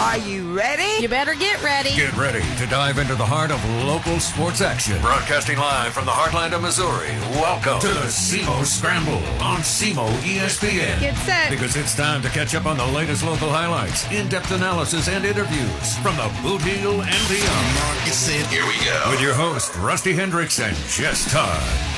Are you ready? You better get ready. Get ready to dive into the heart of local sports action. Broadcasting live from the heartland of Missouri. Welcome to the SEMO Scramble on SEMO ESPN. Get set. Because it's time to catch up on the latest local highlights, in-depth analysis, and interviews from the Boot Heel and beyond. Get set. Here we go. With your host, Rusty Hendricks and Jess Todd.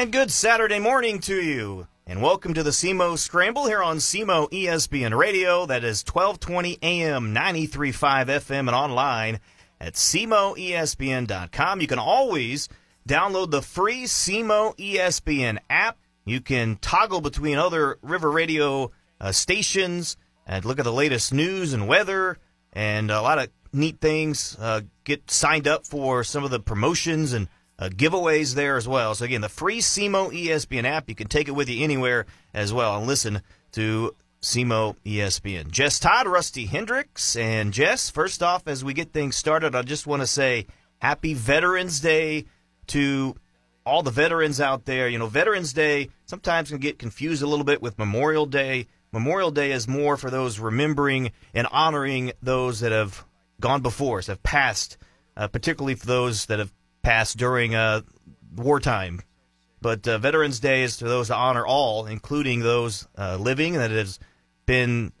And good Saturday morning to you. And welcome to the SEMO Scramble here on SEMO ESPN Radio. That is 1220 AM, 93.5 FM, and online at SEMOESPN.com. You can always download the free SEMO ESPN app. You can toggle between other River Radio uh, stations and look at the latest news and weather and a lot of neat things. Uh, get signed up for some of the promotions and uh, giveaways there as well. So again, the free SEMO ESPN app, you can take it with you anywhere as well and listen to SEMO ESPN. Jess Todd, Rusty Hendricks, and Jess. First off, as we get things started, I just want to say Happy Veterans Day to all the veterans out there. You know, Veterans Day sometimes can get confused a little bit with Memorial Day. Memorial Day is more for those remembering and honoring those that have gone before us, have passed, uh, particularly for those that have passed during uh, wartime. But uh, Veterans Day is to those to honor all, including those uh, living that has been,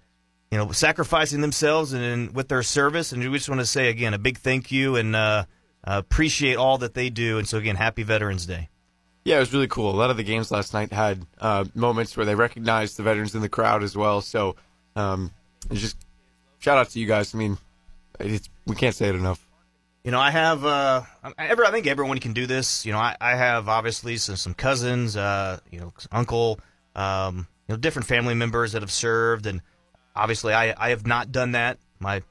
you know, sacrificing themselves and, and with their service. And we just want to say again a big thank you and uh, appreciate all that they do. And so again, happy Veterans Day. Yeah, it was really cool. A lot of the games last night had uh, moments where they recognized the veterans in the crowd as well. So, um, just shout out to you guys. I mean, we can't say it enough. You know, I have uh. I think everyone can do this. You know, I, I have obviously some, some cousins, uh, you know, uncle, um, you know, different family members that have served, and obviously, I I have not done that. My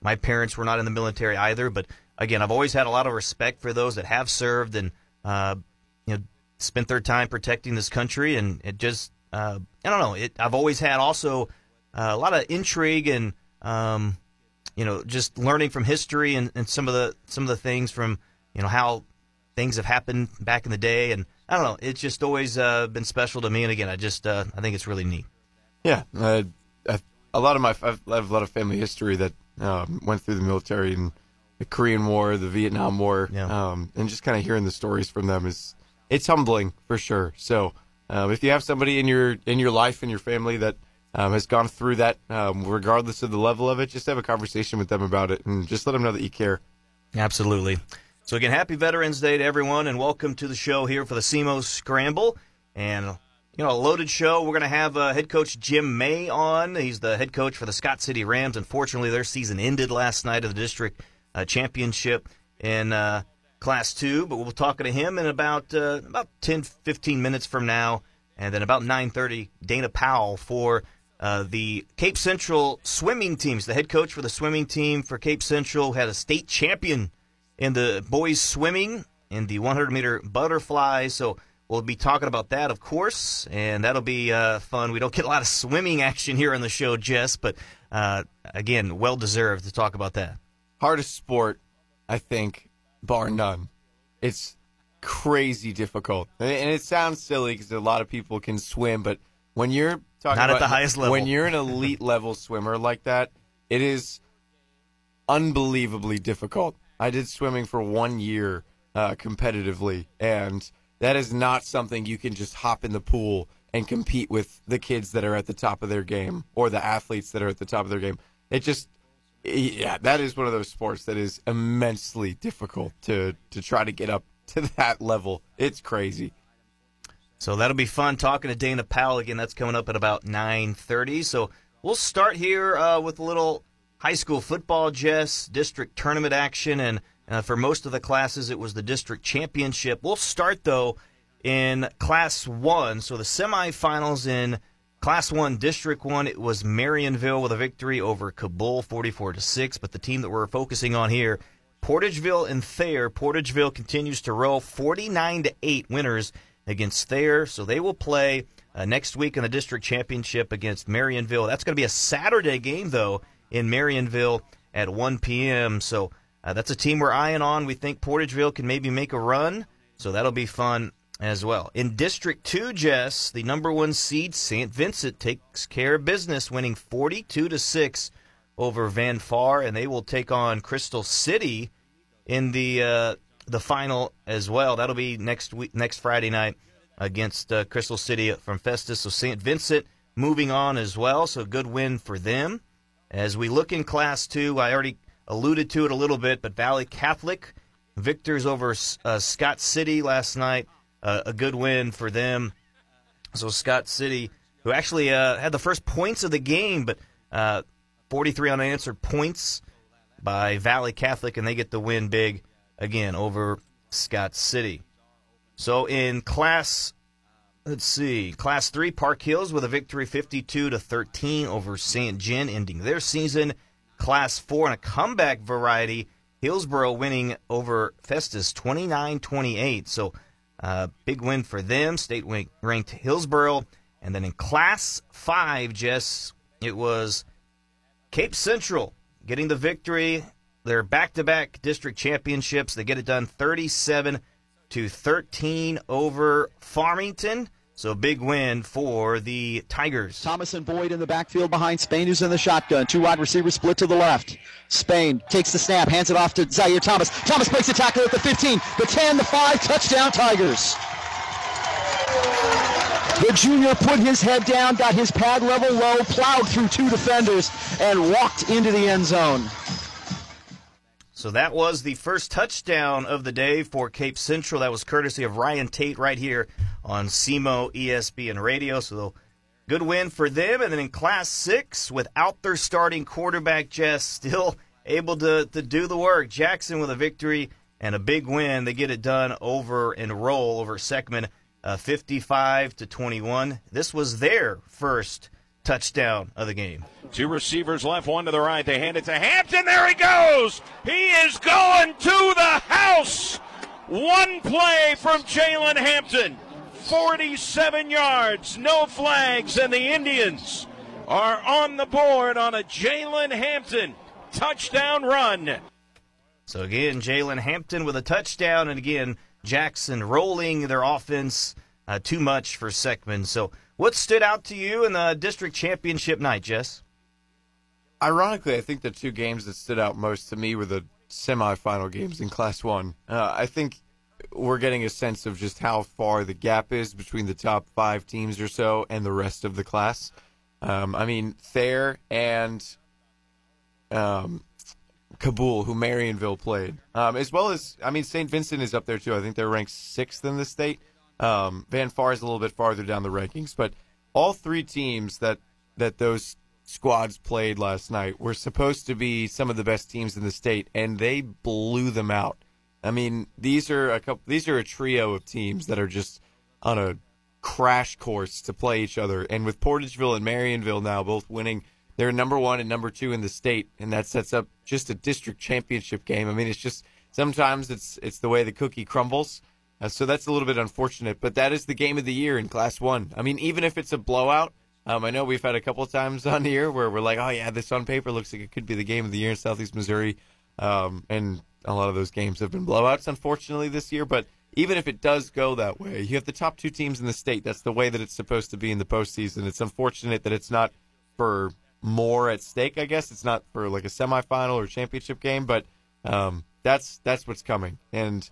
my parents were not in the military either, but again, I've always had a lot of respect for those that have served and uh, you know spent their time protecting this country, and it just uh, I don't know. It I've always had also uh, a lot of intrigue and um, you know, just learning from history and, and some of the some of the things from you know how things have happened back in the day, and I don't know, it's just always uh, been special to me. And again, I just uh, I think it's really neat. Yeah, uh, a lot of my I have a lot of family history that um, went through the military and the Korean War, the Vietnam War, yeah. um, and just kind of hearing the stories from them is it's humbling for sure. So um, if you have somebody in your in your life in your family that um, has gone through that, um, regardless of the level of it, just have a conversation with them about it and just let them know that you care. Absolutely. So again, happy Veterans Day to everyone, and welcome to the show here for the SEMO Scramble. And you know, a loaded show. We're going to have uh, head coach Jim May on. He's the head coach for the Scott City Rams. Unfortunately, their season ended last night of the district uh, championship in uh, Class Two. But we'll be talking to him in about uh, about 10, 15 minutes from now, and then about 9:30, Dayna Powell for uh, the Cape Central swimming teams, the head coach for the swimming team for Cape Central, had a state champion in the boys swimming in the 100 meter butterfly. So we'll be talking about that, of course, and that'll be uh, fun. We don't get a lot of swimming action here on the show, Jess, but uh, again, well deserved to talk about that. Hardest sport, I think, bar none. It's crazy difficult, and it sounds silly because a lot of people can swim, but when you're talking not at the highest level, when you're an elite level swimmer like that, it is unbelievably difficult. I did swimming for one year uh, competitively, and that is not something you can just hop in the pool and compete with the kids that are at the top of their game or the athletes that are at the top of their game. It just yeah, that is one of those sports that is immensely difficult to to try to get up to that level. It's crazy. So that'll be fun talking to Dayna Powell again. That's coming up at about 9:30. So we'll start here uh, with a little high school football, Jess, district tournament action, and uh, for most of the classes, it was the district championship. We'll start though in Class One. So the semifinals in Class One, District One, it was Marionville with a victory over Cabool, 44 to six. But the team that we're focusing on here, Portageville and Thayer. Portageville continues to roll, 49 to eight winners against Thayer. So they will play uh, next week in the district championship against Marionville. That's going to be a Saturday game, though, in Marionville at 1 p.m. So uh, that's a team we're eyeing on. We think Portageville can maybe make a run. So that'll be fun as well. In District 2, Jess, the number one seed, St. Vincent, takes care of business, winning 42 to 6 over Van Far, and they will take on Crystal City in the uh, the final as well. That'll be next week, next Friday night against uh, Crystal City from Festus. So St. Vincent moving on as well. So good win for them. As we look in Class Two, I already alluded to it a little bit, but Valley Catholic victors over uh, Scott City last night. Uh, a good win for them. So Scott City, who actually uh, had the first points of the game, but uh, 43 unanswered points by Valley Catholic, and they get the win big again over Scott City. So in class, let's see, class three, Park Hills with a victory 52 to 13 over St. John, ending their season. Class four in a comeback variety, Hillsboro winning over Festus 29 28. So uh, big win for them. State ranked Hillsboro. And then in Class 5, Jess, it was Cape Central getting the victory. Their back to back district championships. They get it done 37 to 13 over Farmington. So big win for the Tigers. Thomas and Boyd in the backfield behind Spain, who's in the shotgun. Two wide receivers split to the left. Spain takes the snap, hands it off to Zaire Thomas. Thomas breaks the tackle at the 15, the 10, the 5, touchdown Tigers. The junior put his head down, got his pad level low, plowed through two defenders, and walked into the end zone. So that was the first touchdown of the day for Cape Central. That was courtesy of Ryan Tate right here on SEMO ESPN Radio. So good win for them. And then in Class 6, without their starting quarterback, Jess, still able to, to do the work. Jackson with a victory and a big win. They get it done over and roll over Seckman, uh, 55 to 21. This was their first touchdown of the game. Two receivers left, one to the right. They hand it to Hampton. There he goes. He is going to the house. One play from Jalen Hampton. 47 yards, no flags, and the Indians are on the board on a Jalen Hampton touchdown run. So again, Jalen Hampton with a touchdown, and again, Jackson rolling their offense uh, too much for Seckman. So, what stood out to you in the district championship night, Jess? Ironically, I think the two games that stood out most to me were the semifinal games in Class One. Uh, I think we're getting a sense of just how far the gap is between the top five teams or so and the rest of the class. Um, I mean, Thayer and um, Cabool, who Marionville played, um, as well as I mean, St. Vincent is up there too. I think they're ranked sixth in the state. Um, Van Far is a little bit farther down the rankings, but all three teams that that those squads played last night were supposed to be some of the best teams in the state, and they blew them out. I mean, these are a couple. These are a trio of teams that are just on a crash course to play each other. And with Portageville and Marionville now both winning, they're number one and number two in the state, and that sets up just a district championship game. I mean, it's just sometimes it's it's the way the cookie crumbles. Uh, so that's a little bit unfortunate, but that is the game of the year in Class One. I mean, even if it's a blowout, um, I know we've had a couple times on here where we're like, oh yeah, this on paper looks like it could be the game of the year in Southeast Missouri, um, and a lot of those games have been blowouts, unfortunately, this year. But even if it does go that way, you have the top two teams in the state. That's the way that it's supposed to be in the postseason. It's unfortunate that it's not for more at stake. I guess it's not for like a semifinal or championship game, but um, that's that's what's coming. And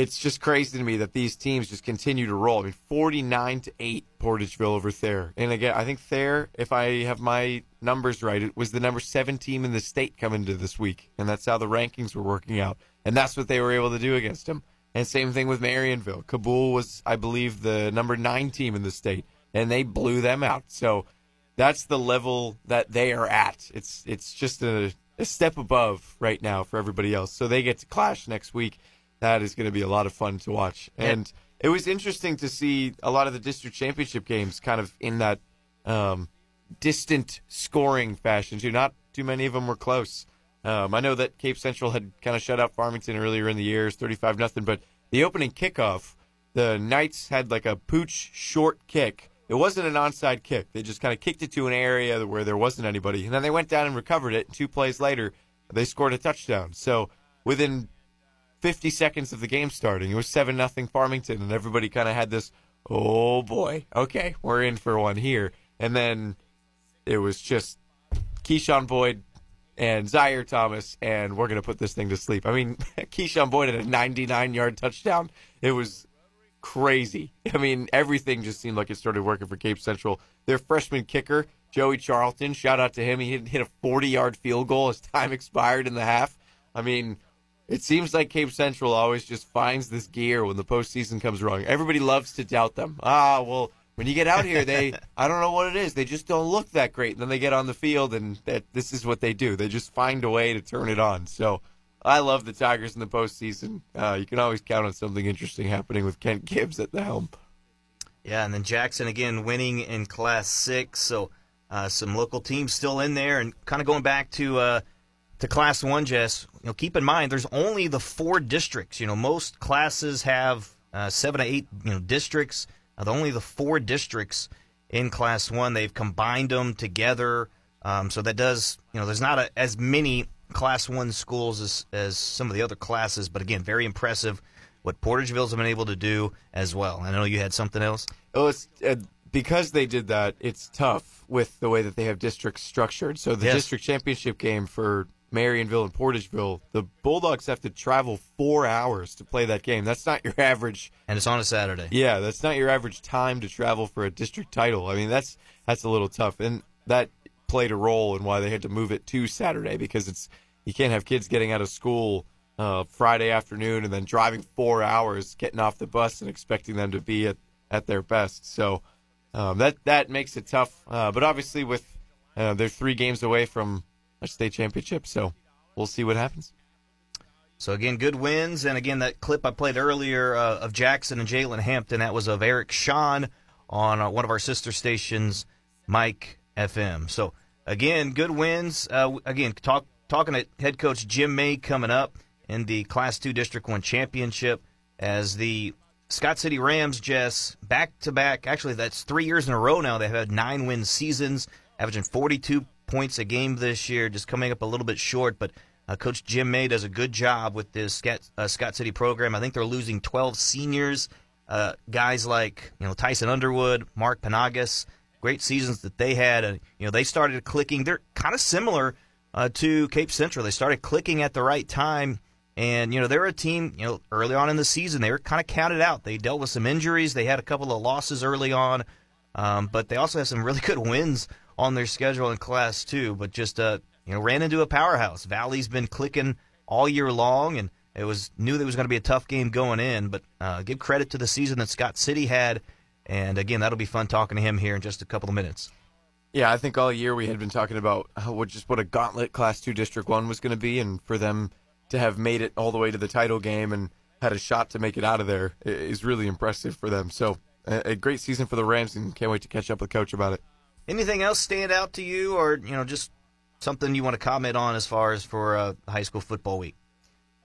it's just crazy to me that these teams just continue to roll. I mean, forty-nine to eight, Portageville over Thayer, and again, I think Thayer, if I have my numbers right, it was the number seven team in the state coming to this week, and that's how the rankings were working out, and that's what they were able to do against them. And same thing with Marionville. Cabool was, I believe, the number nine team in the state, and they blew them out. So that's the level that they are at. It's it's just a, a step above right now for everybody else. So they get to clash next week that is going to be a lot of fun to watch. And it was interesting to see a lot of the district championship games kind of in that um, distant scoring fashion too. Not too many of them were close. Um, I know that Cape Central had kind of shut out Farmington earlier in the years, thirty-five nothing. But the opening kickoff, the Knights had like a pooch short kick. It wasn't an onside kick. They just kind of kicked it to an area where there wasn't anybody, and then they went down and recovered it. Two plays later, they scored a touchdown. So within 50 seconds of the game starting. It was 7 nothing Farmington, and everybody kind of had this, oh boy, okay, we're in for one here. And then it was just Keyshawn Boyd and Zaire Thomas, and we're going to put this thing to sleep. I mean, Keyshawn Boyd had a 99 yard touchdown. It was crazy. I mean, everything just seemed like it started working for Cape Central. Their freshman kicker, Joey Charlton, shout out to him. He hit a 40 yard field goal as time expired in the half. I mean, it seems like Cape Central always just finds this gear when the postseason comes wrong. Everybody loves to doubt them. Ah, well, when you get out here, they I don't know what it is. They just don't look that great. And then they get on the field, and that this is what they do. They just find a way to turn it on. So I love the Tigers in the postseason. Uh, you can always count on something interesting happening with Kent Gibbs at the helm. Yeah, and then Jackson again winning in Class Six. So uh, some local teams still in there, and kind of going back to uh, to Class One. Jess, you know, keep in mind there's only the four districts. You know, most classes have uh, seven to eight you know districts. Uh, only the four districts in Class One. They've combined them together, um, so that does you know there's not a, as many Class One schools as as some of the other classes. But again, very impressive what Portageville's been able to do as well. I know you had something else. Oh, it's uh, because they did that. It's tough with the way that they have districts structured. So the Yes. district championship game for Marionville and Portageville, the Bulldogs have to travel four hours to play that game. That's not your average. And it's on a Saturday. Yeah, that's not your average time to travel for a district title. I mean, that's that's a little tough, and that played a role in why they had to move it to Saturday because it's you can't have kids getting out of school uh, Friday afternoon and then driving four hours, getting off the bus, and expecting them to be at, at their best. So um, that that makes it tough. Uh, but obviously, with uh, they're three games away from a state championship, so we'll see what happens. So again, good wins, and again that clip I played earlier uh, of Jackson and Jalen Hampton that was of Eric Sean on uh, one of our sister stations, Mike FM. So again, good wins. Uh, again, talk, talking to head coach Jim May coming up in the Class Two District One championship as the Scott City Rams, Jess, back to back. Actually, that's three years in a row now. They've had nine win seasons, averaging 42 points a game this year, just coming up a little bit short. But uh, Coach Jim May does a good job with this Scott, uh, Scott City program. I think they're losing 12 seniors, uh, guys like you know Tyson Underwood, Mark Panagas. Great seasons that they had. And, you know they started clicking. They're kind of similar uh, to Cape Central. They started clicking at the right time. And, you know, they're a team, you know, early on in the season, they were kind of counted out. They dealt with some injuries. They had a couple of losses early on, um, but they also have some really good wins on their schedule in Class 2. But just, uh, you know, ran into a powerhouse. Valley's been clicking all year long, and it was knew that it was going to be a tough game going in. But uh, give credit to the season that Scott City had. And, again, that'll be fun talking to him here in just a couple of minutes. Yeah, I think all year we had been talking about how, what just what a gauntlet Class Two District One was going to be, and for them to have made it all the way to the title game and had a shot to make it out of there is really impressive for them. So a great season for the Rams, and can't wait to catch up with Coach about it. Anything else stand out to you, or you know, just something you want to comment on as far as for uh, high school football week?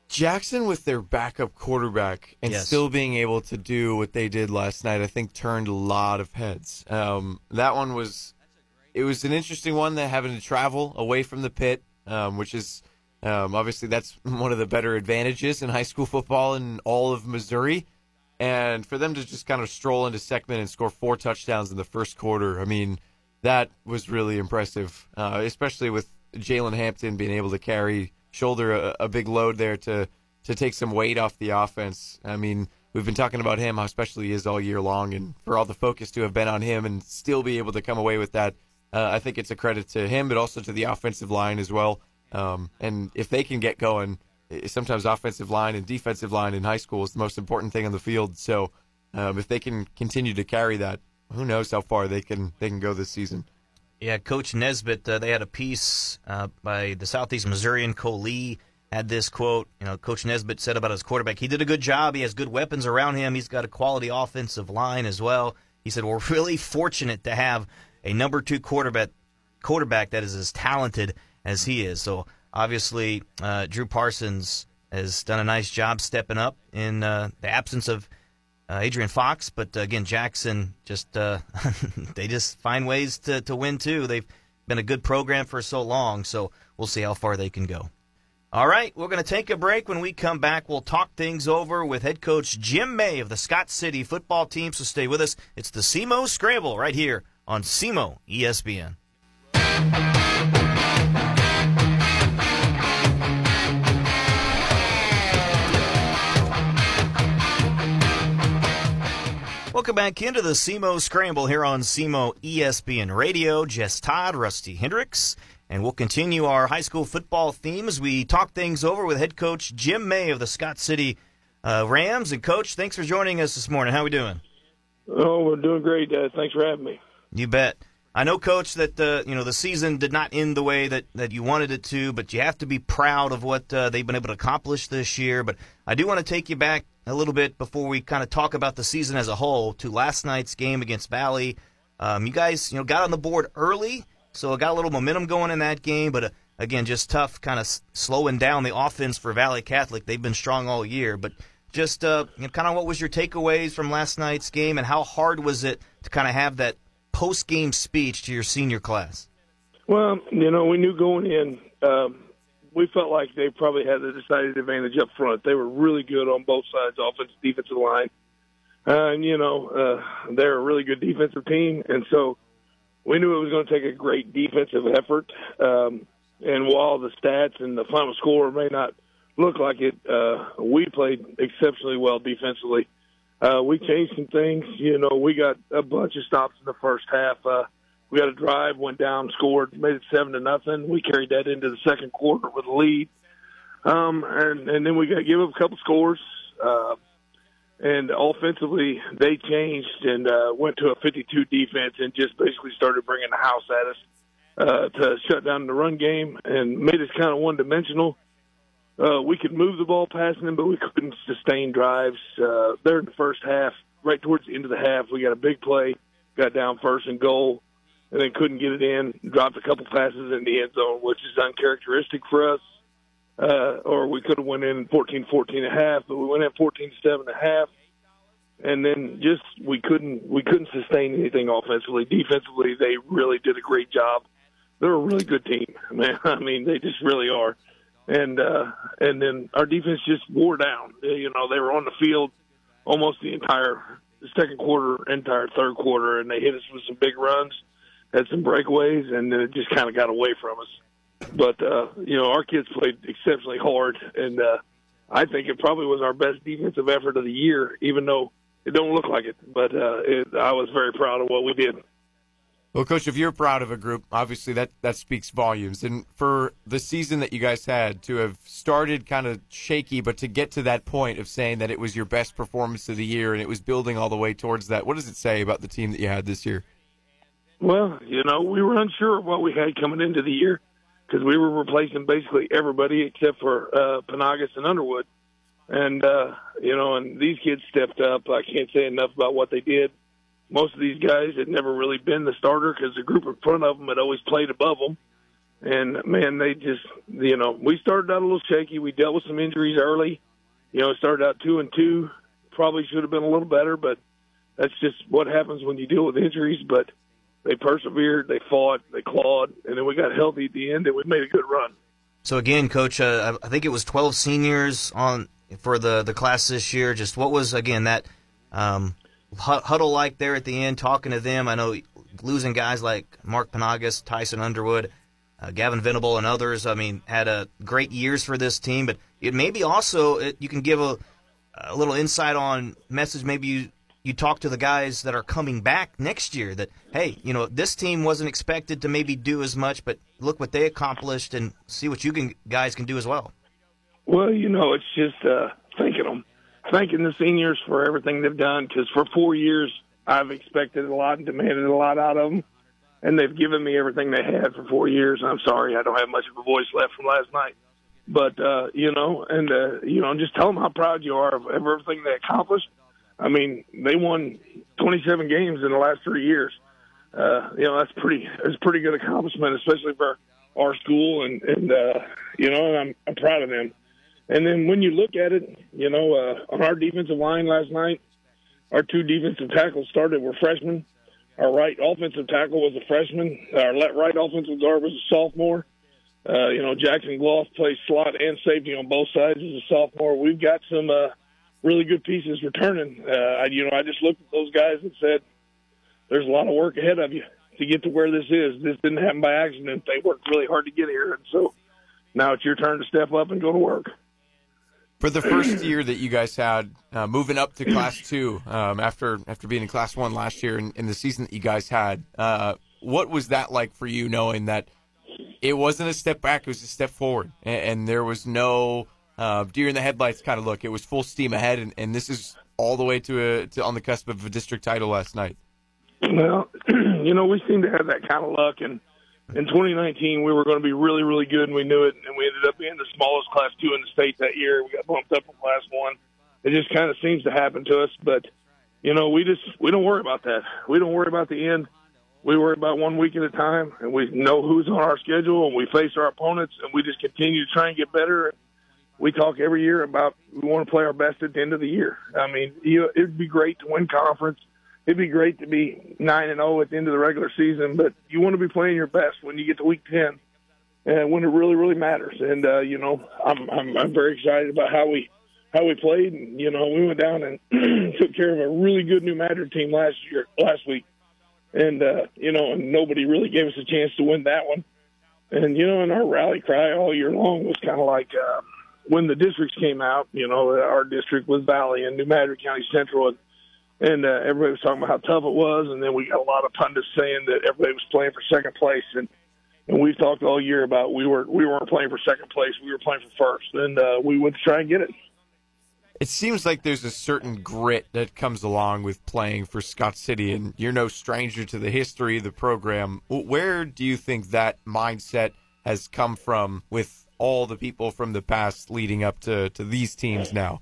Jackson with their backup quarterback and Yes. still being able to do what they did last night, I think turned a lot of heads. Um, that one was it was an interesting one that having to travel away from the pit, um, which is um, obviously that's one of the better advantages in high school football in all of Missouri. And for them to just kind of stroll into Seckman and score four touchdowns in the first quarter, I mean, that was really impressive, uh, especially with Jalen Hampton being able to carry, shoulder a, a big load there to to take some weight off the offense. I mean, we've been talking about him, how special he is all year long, and for all the focus to have been on him and still be able to come away with that, uh, I think it's a credit to him, but also to the offensive line as well. Um, and if they can get going, sometimes offensive line and defensive line in high school is the most important thing on the field. So um, if they can continue to carry that, who knows how far they can they can go this season. Yeah, Coach Nesbitt, uh, they had a piece uh, by the Southeast Missourian Cole Lee had this quote. You know, Coach Nesbitt said about his quarterback, he did a good job. He has good weapons around him. He's got a quality offensive line as well. He said we're really fortunate to have a number two quarterback quarterback that is as talented as he is. So obviously, uh, Drew Parsons has done a nice job stepping up in uh, the absence of uh, Adrian Fox, but uh, again, Jackson just uh, they just find ways to, to win too. They've been a good program for so long, so we'll see how far they can go. All right, we're going to take a break. When we come back, we'll talk things over with head coach Jim May of the Scott City football team. So stay with us. It's the SEMO Scramble right here on SEMO ESPN. Welcome back into the SEMO Scramble here on SEMO ESPN Radio. Jess Todd, Rusty Hendricks, and we'll continue our high school football theme as we talk things over with head coach Jim May of the Scott City uh, Rams. And coach, thanks for joining us this morning. How are we doing? Oh, we're doing great. Uh, thanks for having me. You bet. I know, Coach, that uh, you know the season did not end the way that, that you wanted it to, but you have to be proud of what uh, they've been able to accomplish this year. But I do want to take you back a little bit before we kind of talk about the season as a whole to last night's game against Valley. Um, you guys, you know, got on the board early, so it got a little momentum going in that game. But uh, again, just tough, kind of slowing down the offense for Valley Catholic. They've been strong all year, but just uh, you know, kind of what was your takeaways from last night's game, and how hard was it to kind of have that post game speech to your senior class? Well, you know, we knew going in, um, we felt like they probably had the decided advantage up front. They were really good on both sides, offensive, defensive line. Uh, and, you know, uh, they're a really good defensive team. And so we knew it was going to take a great defensive effort. Um, and while the stats and the final score may not look like it, uh, we played exceptionally well defensively. Uh, we changed some things. You know, we got a bunch of stops in the first half. Uh, we got a drive, went down, scored, made it seven to nothing. We carried that into the second quarter with a lead. Um, and, and then we got give up a couple scores. Uh, and offensively, they changed and uh, went to a 52 defense and just basically started bringing the house at us uh, to shut down the run game and made us kind of one dimensional uh, we could move the ball passing them, but we couldn't sustain drives. Uh, there in the first half, right towards the end of the half, we got a big play, got down first and goal, and then couldn't get it in. Dropped a couple passes in the end zone, which is uncharacteristic for us. Uh, or we could have went in 14, 14 and a half, but we went in 14 7 and a half. And then just we couldn't we couldn't sustain anything offensively. Defensively, they really did a great job. They're a really good team, man. I mean, they just really are and uh, and then our defense just wore down. You know, they were on the field almost the entire second quarter, entire third quarter, and they hit us with some big runs, had some breakaways, and then it just kind of got away from us. But uh, you know, our kids played exceptionally hard, and uh, I think it probably was our best defensive effort of the year, even though it don't look like it. But uh, it, I was very proud of what we did. Well, coach, if you're proud of a group, obviously that that speaks volumes. And for the season that you guys had to have started kind of shaky, but to get to that point of saying that it was your best performance of the year and it was building all the way towards that, what does it say about the team that you had this year? Well, you know, we were unsure of what we had coming into the year because we were replacing basically everybody except for uh, Panagas and Underwood, and uh, you know, and these kids stepped up. I can't say enough about what they did most of these guys had never really been the starter because the group in front of them had always played above them. And man, they just, you know, we started out a little shaky. We dealt with some injuries early. You know, started out two and two. Probably should have been a little better, but that's just what happens when you deal with injuries. But they persevered, they fought, they clawed, and then we got healthy at the end, and we made a good run. So again, coach, uh, I think it was 12 seniors on for the the class this year. Just what was again that um, huddle like there at the end, talking to them. I know losing guys like Mark Panagas, Tyson Underwood, uh, Gavin Venable, and others. I mean, had a great years for this team, but it maybe also it, you can give a, a little insight on message. Maybe you you talk to the guys that are coming back next year. That hey, you know, this team wasn't expected to maybe do as much, but look what they accomplished, and see what you can guys can do as well. Well, you know, it's just uh, thanking them thanking the seniors for everything they've done because for four years I've expected a lot and demanded a lot out of them, and they've given me everything they had for four years. I'm sorry I don't have much of a voice left from last night, but uh, you know, and uh, you know, just tell them how proud you are of everything they accomplished. I mean, they won 27 games in the last three years. Uh, you know, that's pretty that's pretty good accomplishment, especially for our school, and and uh, you know, and I'm I'm proud of them. And then when you look at it, you know, uh, on our defensive line last night, our two defensive tackles started were freshmen. Our right offensive tackle was a freshman. Our right offensive guard was a sophomore. Uh, you know, Jackson Gloss plays slot and safety on both sides as a sophomore. We've got some uh, really good pieces returning. Uh, you know, I just looked at those guys and said, "There's a lot of work ahead of you to get to where this is. This didn't happen by accident. They worked really hard to get here, and so now it's your turn to step up and go to work." For the first year that you guys had, uh, moving up to Class Two um, after after being in Class One last year, and, and the season that you guys had, uh, what was that like for you, knowing that it wasn't a step back; it was a step forward, and, and there was no uh, deer in the headlights kind of look. It was full steam ahead, and, and this is all the way to a to on the cusp of a district title last night. Well, you know, we seem to have that kind of luck, and in 2019 we were going to be really, really good, and we knew it, and we ended up being the smallest Class Two in the state that year. We got bumped up from Class One. It just kind of seems to happen to us, but you know, we just we don't worry about that. We don't worry about the end. We worry about one week at a time, and we know who's on our schedule, and we face our opponents, and we just continue to try and get better. We talk every year about we want to play our best at the end of the year. I mean, you, it'd be great to win conference. It'd be great to be nine and zero at the end of the regular season, but you want to be playing your best when you get to week ten, and when it really, really matters. And uh, you know, I'm, I'm I'm very excited about how we how we played. And, you know, we went down and took care of a really good New Madrid team last year, last week, and uh, you know, and nobody really gave us a chance to win that one. And you know, and our rally cry all year long was kind of like uh, when the districts came out. You know, our district was Valley and New Madrid County Central, and, and uh, everybody was talking about how tough it was. And then we got a lot of pundits saying that everybody was playing for second place, and and we've talked all year about we were we weren't playing for second place, we were playing for first, and uh, we went to try and get it. It seems like there's a certain grit that comes along with playing for Scott City, and you're no stranger to the history of the program. Where do you think that mindset has come from with all the people from the past leading up to, to these teams now?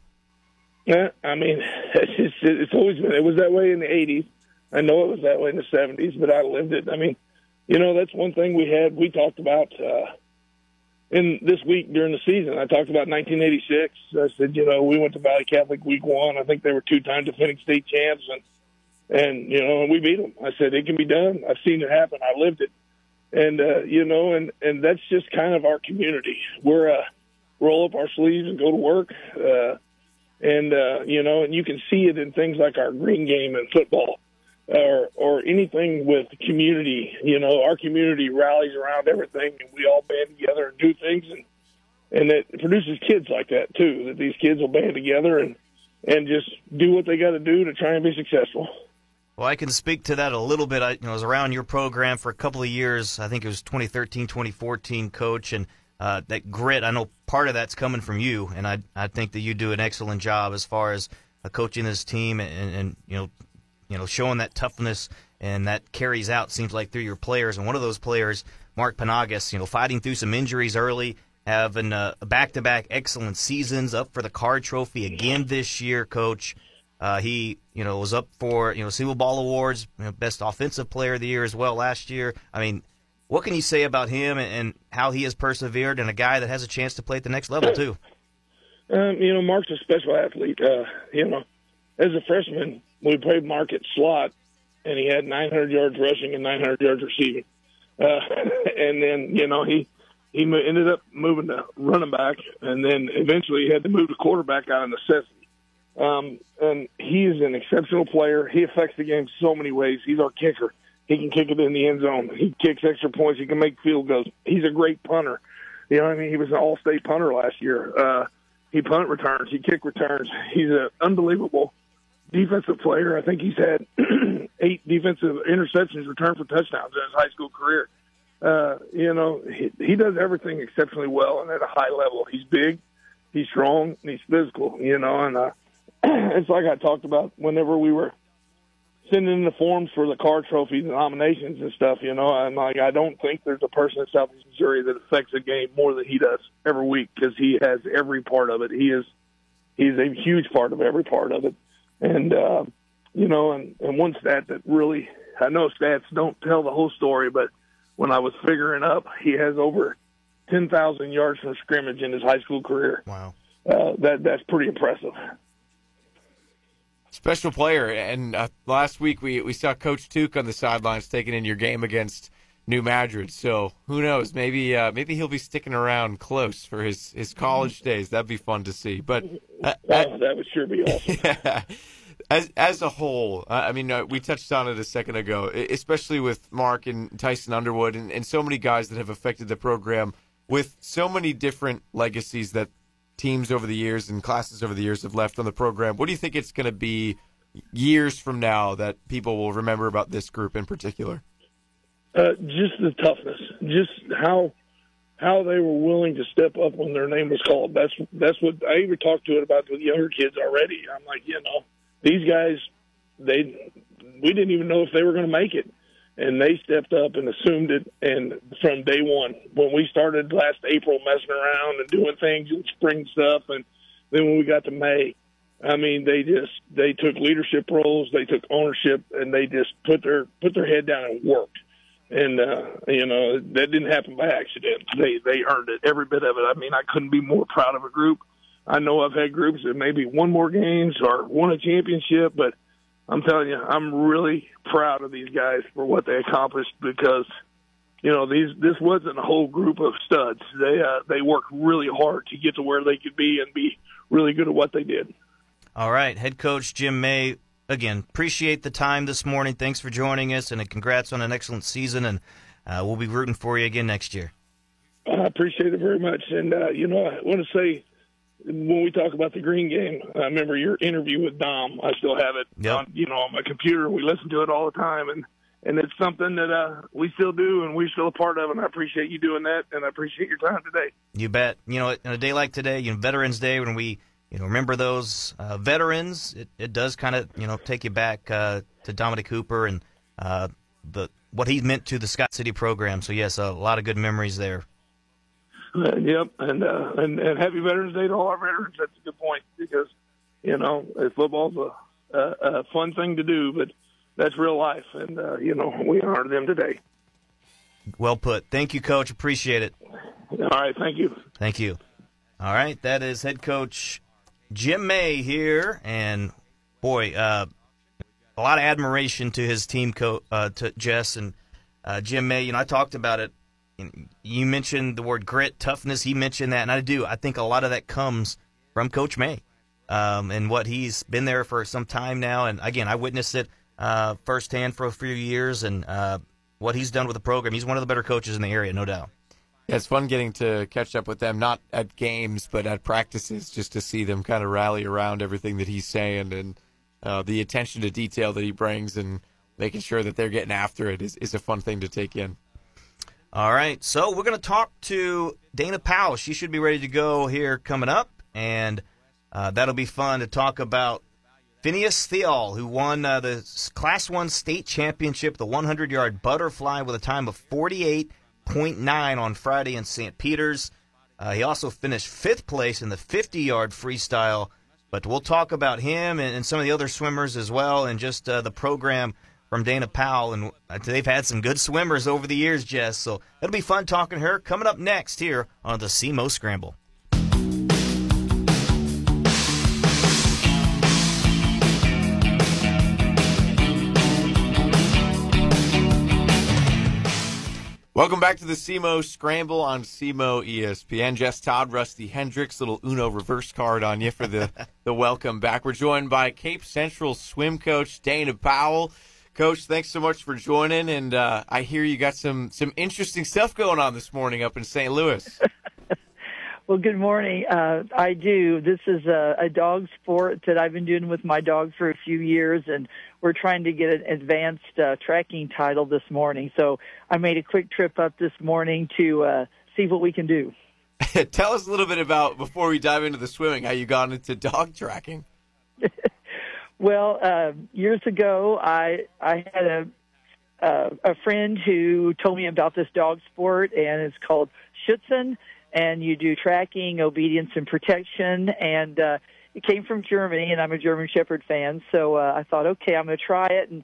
Yeah, I mean, it's, it's always been. It was that way in the '80s. I know it was that way in the '70s, but I lived it. I mean, you know, that's one thing we had. We talked about. Uh, in this week during the season. I talked about 1986. I said, you know, we went to Valley Catholic week one. I think they were two-time defending state champs, and and you know, and we beat them. I said it can be done. I've seen it happen. I lived it, and uh, you know, and and that's just kind of our community. We're uh, roll up our sleeves and go to work, uh, and uh, you know, and you can see it in things like our green game and football or or anything with community. You know, our community rallies around everything, and we all band together and do things, and and it produces kids like that too. That these kids will band together and and just do what they got to do to try and be successful. Well, I can speak to that a little bit. I, you know, I was around your program for a couple of years. I think it was 2013, 2014, coach, and uh, that grit. I know part of that's coming from you, and I I think that you do an excellent job as far as uh, coaching this team and, and you know you know, showing that toughness and that carries out seems like through your players. And one of those players, Mark Panagas, you know, fighting through some injuries early, having uh, back-to-back excellent seasons, up for the card trophy again this year, Coach. Uh, he, you know, was up for you know Silver Ball awards, you know, best offensive player of the year as well last year. I mean, what can you say about him and, how he has persevered, and a guy that has a chance to play at the next level too? Um, you know, Mark's a special athlete. Uh, you know, as a freshman, we played Mark at slot, and he had 900 yards rushing and 900 yards receiving. Uh, and then you know he he ended up moving to running back, and then eventually he had to move to quarterback out of necessity. Um, and he is an exceptional player. He affects the game so many ways. He's our kicker. He can kick it in the end zone. He kicks extra points. He can make field goals. He's a great punter. You know, I mean, he was an all-state punter last year. Uh, he punt returns. He kick returns. He's an unbelievable defensive player. I think he's had eight defensive interceptions returned for touchdowns in his high school career. Uh, you know, he, he does everything exceptionally well and at a high level. He's big, he's strong, and he's physical. You know, and uh, it's like I talked about whenever we were sending in the forms for the Carr trophies and nominations and stuff. You know, I'm like, I don't think there's a person in Southeast Missouri that affects the game more than he does every week because he has every part of it. He is he's a huge part of every part of it. And, uh, you know, and, and one stat that really, I know stats don't tell the whole story, but when I was figuring up, he has over 10,000 yards from scrimmage in his high school career. Wow. Uh, that That's pretty impressive. Special player. And uh, last week we, we saw Coach Tuke on the sidelines taking in your game against New Madrid. So who knows? Maybe uh, maybe he'll be sticking around close for his, his college days. That'd be fun to see. But uh, oh, that would sure be awesome. yeah. As as a whole, I mean, uh, we touched on it a second ago, especially with Mark and Tyson Underwood and, and so many guys that have affected the program with so many different legacies that teams over the years and classes over the years have left on the program. What do you think it's going to be years from now that people will remember about this group in particular? Uh, just the toughness, just how how they were willing to step up when their name was called. That's that's what I even talked to it about with younger kids already. I'm like, you know, these guys, they we didn't even know if they were going to make it, and they stepped up and assumed it. And from day one, when we started last April messing around and doing things and spring stuff, and then when we got to May, I mean, they just they took leadership roles, they took ownership, and they just put their put their head down and worked and uh, you know that didn't happen by accident. They they earned it, every bit of it. I mean, I couldn't be more proud of a group. I know I've had groups that maybe won more games or won a championship, but I'm telling you, I'm really proud of these guys for what they accomplished because you know these this wasn't a whole group of studs. They uh, they worked really hard to get to where they could be and be really good at what they did. All right, head coach Jim May again, appreciate the time this morning. Thanks for joining us, and congrats on an excellent season. And uh, we'll be rooting for you again next year. I appreciate it very much. And, uh, you know, I want to say when we talk about the green game, I remember your interview with Dom. I still have it yep. on, you know, on my computer. We listen to it all the time. And, and it's something that uh, we still do and we're still a part of. And I appreciate you doing that. And I appreciate your time today. You bet. You know, in a day like today, you know, Veterans Day, when we – you know, remember those uh, veterans. It, it does kind of, you know, take you back uh, to Dominic Cooper and uh, the what he meant to the Scott City program. So yes, a lot of good memories there. Uh, yep, and, uh, and and happy Veterans Day to all our veterans. That's a good point because you know football's a, a, a fun thing to do, but that's real life, and uh, you know we honor them today. Well put. Thank you, Coach. Appreciate it. All right, thank you. Thank you. All right, that is head coach Jim May here, and boy, uh, a lot of admiration to his team, co- uh, to Jess and uh, Jim May. You know, I talked about it. You mentioned the word grit, toughness. He mentioned that, and I do. I think a lot of that comes from Coach May um, and what he's been there for some time now. And again, I witnessed it uh, firsthand for a few years, and uh, what he's done with the program. He's one of the better coaches in the area, no doubt. Yeah, it's fun getting to catch up with them, not at games, but at practices, just to see them kind of rally around everything that he's saying and uh, the attention to detail that he brings and making sure that they're getting after it is, is a fun thing to take in. All right, so we're going to talk to Dayna Powell. She should be ready to go here coming up, and uh, that'll be fun to talk about Phineas Thial, who won uh, the Class 1 state championship, the 100 yard butterfly, with a time of 48.9 on Friday in St. Peter's. Uh, he also finished fifth place in the 50 yard freestyle. But we'll talk about him and, and, some of the other swimmers as well, and just uh, the program from Dayna Powell. And uh, they've had some good swimmers over the years, Jess. So it'll be fun talking to her. Coming up next here on the SEMO Scramble. Welcome back to the SEMO Scramble on SEMO ESPN. Jess Todd, Rusty Hendricks, little Uno reverse card on you for the, the welcome back. We're joined by Cape Central swim coach Dayna Powell. Coach, thanks so much for joining, and uh, I hear you got some some interesting stuff going on this morning up in St. Louis. well, good morning. Uh, I do. This is a, a dog sport that I've been doing with my dog for a few years, and we're trying to get an advanced uh, tracking title this morning. So I made a quick trip up this morning to uh, see what we can do. Tell us a little bit about before we dive into the swimming how you got into dog tracking. well, uh, years ago, I I had a uh, a friend who told me about this dog sport, and it's called Schutzhund, and you do tracking, obedience, and protection, and uh, it came from Germany, and I'm a German Shepherd fan, so uh, I thought, okay, I'm going to try it. And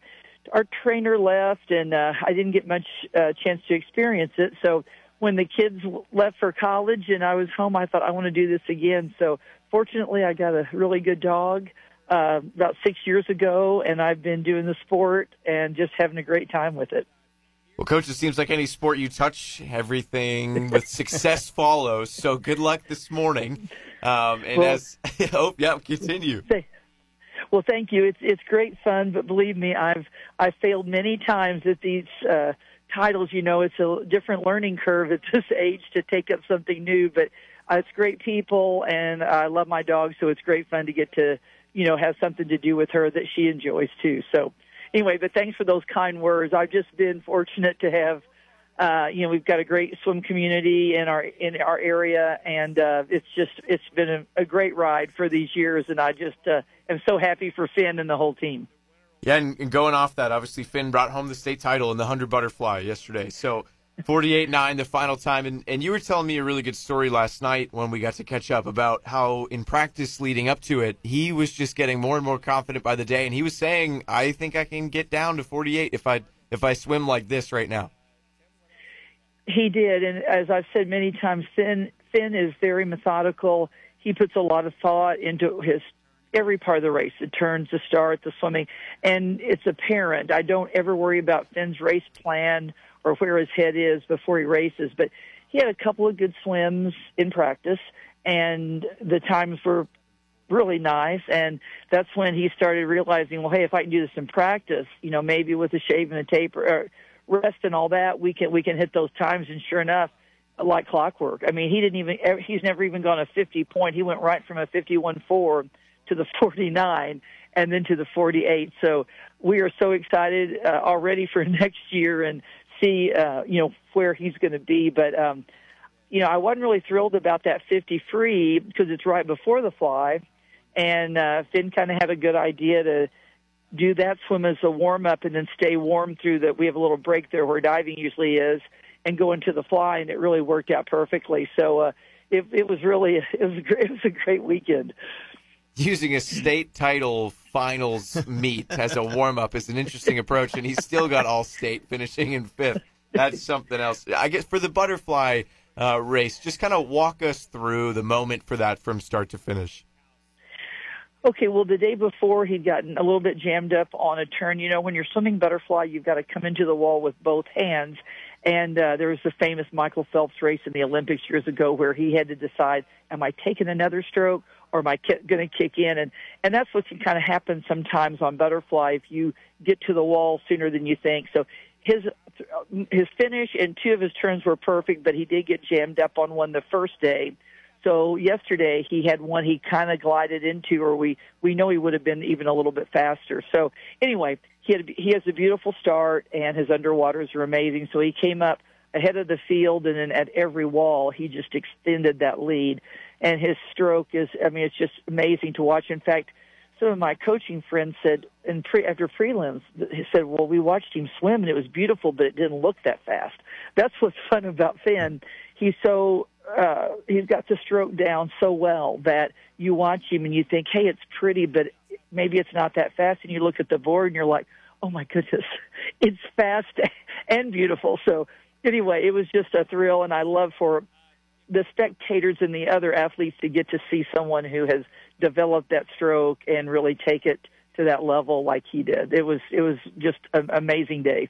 our trainer left, and uh, I didn't get much uh, chance to experience it. So when the kids left for college and I was home, I thought I want to do this again. So fortunately, I got a really good dog about six years ago, and I've been doing the sport and just having a great time with it. Well, coach, it seems like any sport you touch, everything with success follows. So good luck this morning. Um, and Well- as oh yeah, continue. Well, thank you. It's it's great fun, but believe me, I've I've failed many times at these uh, titles. You know, it's a different learning curve at this age to take up something new. But uh, it's great people, and I love my dog, so it's great fun to get to you know has something to do with her that she enjoys too. So anyway, but thanks for those kind words. I've just been fortunate to have. Uh, you know, we've got a great swim community in our in our area, and uh, it's just it's been a, a great ride for these years, and I just uh, am so happy for Finn and the whole team. Yeah, and, and going off that, obviously Finn brought home the state title in the hundred butterfly yesterday. So forty-eight nine, the final time, and and you were telling me a really good story last night when we got to catch up about how in practice leading up to it, he was just getting more and more confident by the day, and he was saying, "I think I can get down to forty-eight if I if I swim like this right now." He did, and as I've said many times, Finn Finn is very methodical. He puts a lot of thought into his every part of the race, the turns, the start, the swimming, and it's apparent. I don't ever worry about Finn's race plan or where his head is before he races, but he had a couple of good swims in practice, and the times were really nice. And that's when he started realizing, well, hey, if I can do this in practice, you know, maybe with a shave and a taper, or rest and all that, we can we can hit those times. And sure enough, like clockwork. I mean, he didn't even he's never even gone a 50 point. He went right from a 51.4 to the 49 and then to the 48. So we are so excited uh, already for next year and see uh, you know where he's going to be. But um, you know, I wasn't really thrilled about that 50 free because it's right before the fly, and uh, Finn kind of had a good idea to do that swim as a warm up and then stay warm through that. We have a little break there where diving usually is, and go into the fly, and it really worked out perfectly. So uh, it, it was really it was great, it was a great weekend. Using a state title finals meet as a warm up is an interesting approach, and he's still got all state finishing in fifth. That's something else. I guess for the butterfly uh, race, just kind of walk us through the moment for that from start to finish. Okay, well, the day before he'd gotten a little bit jammed up on a turn. You know, when you're swimming butterfly, you've got to come into the wall with both hands. And uh, there was the famous Michael Phelps race in the Olympics years ago where he had to decide, am I taking another stroke or am I going to kick in? And and that's what can kind of happen sometimes on butterfly if you get to the wall sooner than you think. So his his finish and two of his turns were perfect, but he did get jammed up on one the first day. So yesterday he had one he kind of glided into, or we we know he would have been even a little bit faster. So anyway, he had he has a beautiful start, and his underwaters are amazing. So he came up ahead of the field, and then at every wall he just extended that lead. And his stroke is, I mean, it's just amazing to watch. In fact, some of my coaching friends said, in pre, after prelims, he said, "Well, we watched him swim, and it was beautiful, but it didn't look that fast." That's what's fun about Finn. He's so uh, he's got the stroke down so well that you watch him and you think, "Hey, it's pretty, but maybe it's not that fast." And you look at the board and you're like, "Oh my goodness, it's fast and beautiful." So anyway, it was just a thrill, and I love for the spectators and the other athletes to get to see someone who has developed that stroke and really take it to that level like he did. It was it was just an amazing day.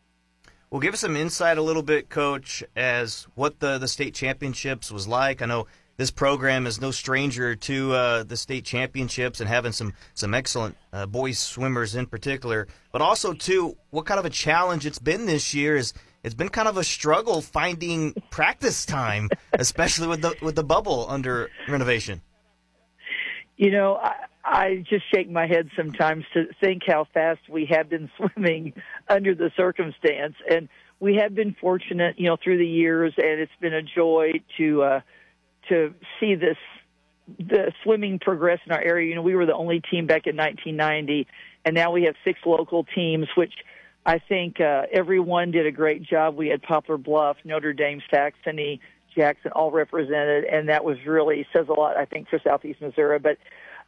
Well, give us some insight a little bit, Coach, as what the, the state championships was like. I know this program is no stranger to uh, the state championships and having some some excellent uh, boys swimmers in particular, but also too what kind of a challenge it's been this year is it's been kind of a struggle finding practice time, especially with the with the bubble under renovation. You know, I, I just shake my head sometimes to think how fast we have been swimming under the circumstance, and we have been fortunate, you know, through the years, and it's been a joy to uh, to see this the swimming progress in our area. You know, we were the only team back in 1990, and now we have six local teams, which I think uh, everyone did a great job. We had Poplar Bluff, Notre Dame, Saxony, Jackson all represented, and that was really says a lot, I think, for Southeast Missouri. But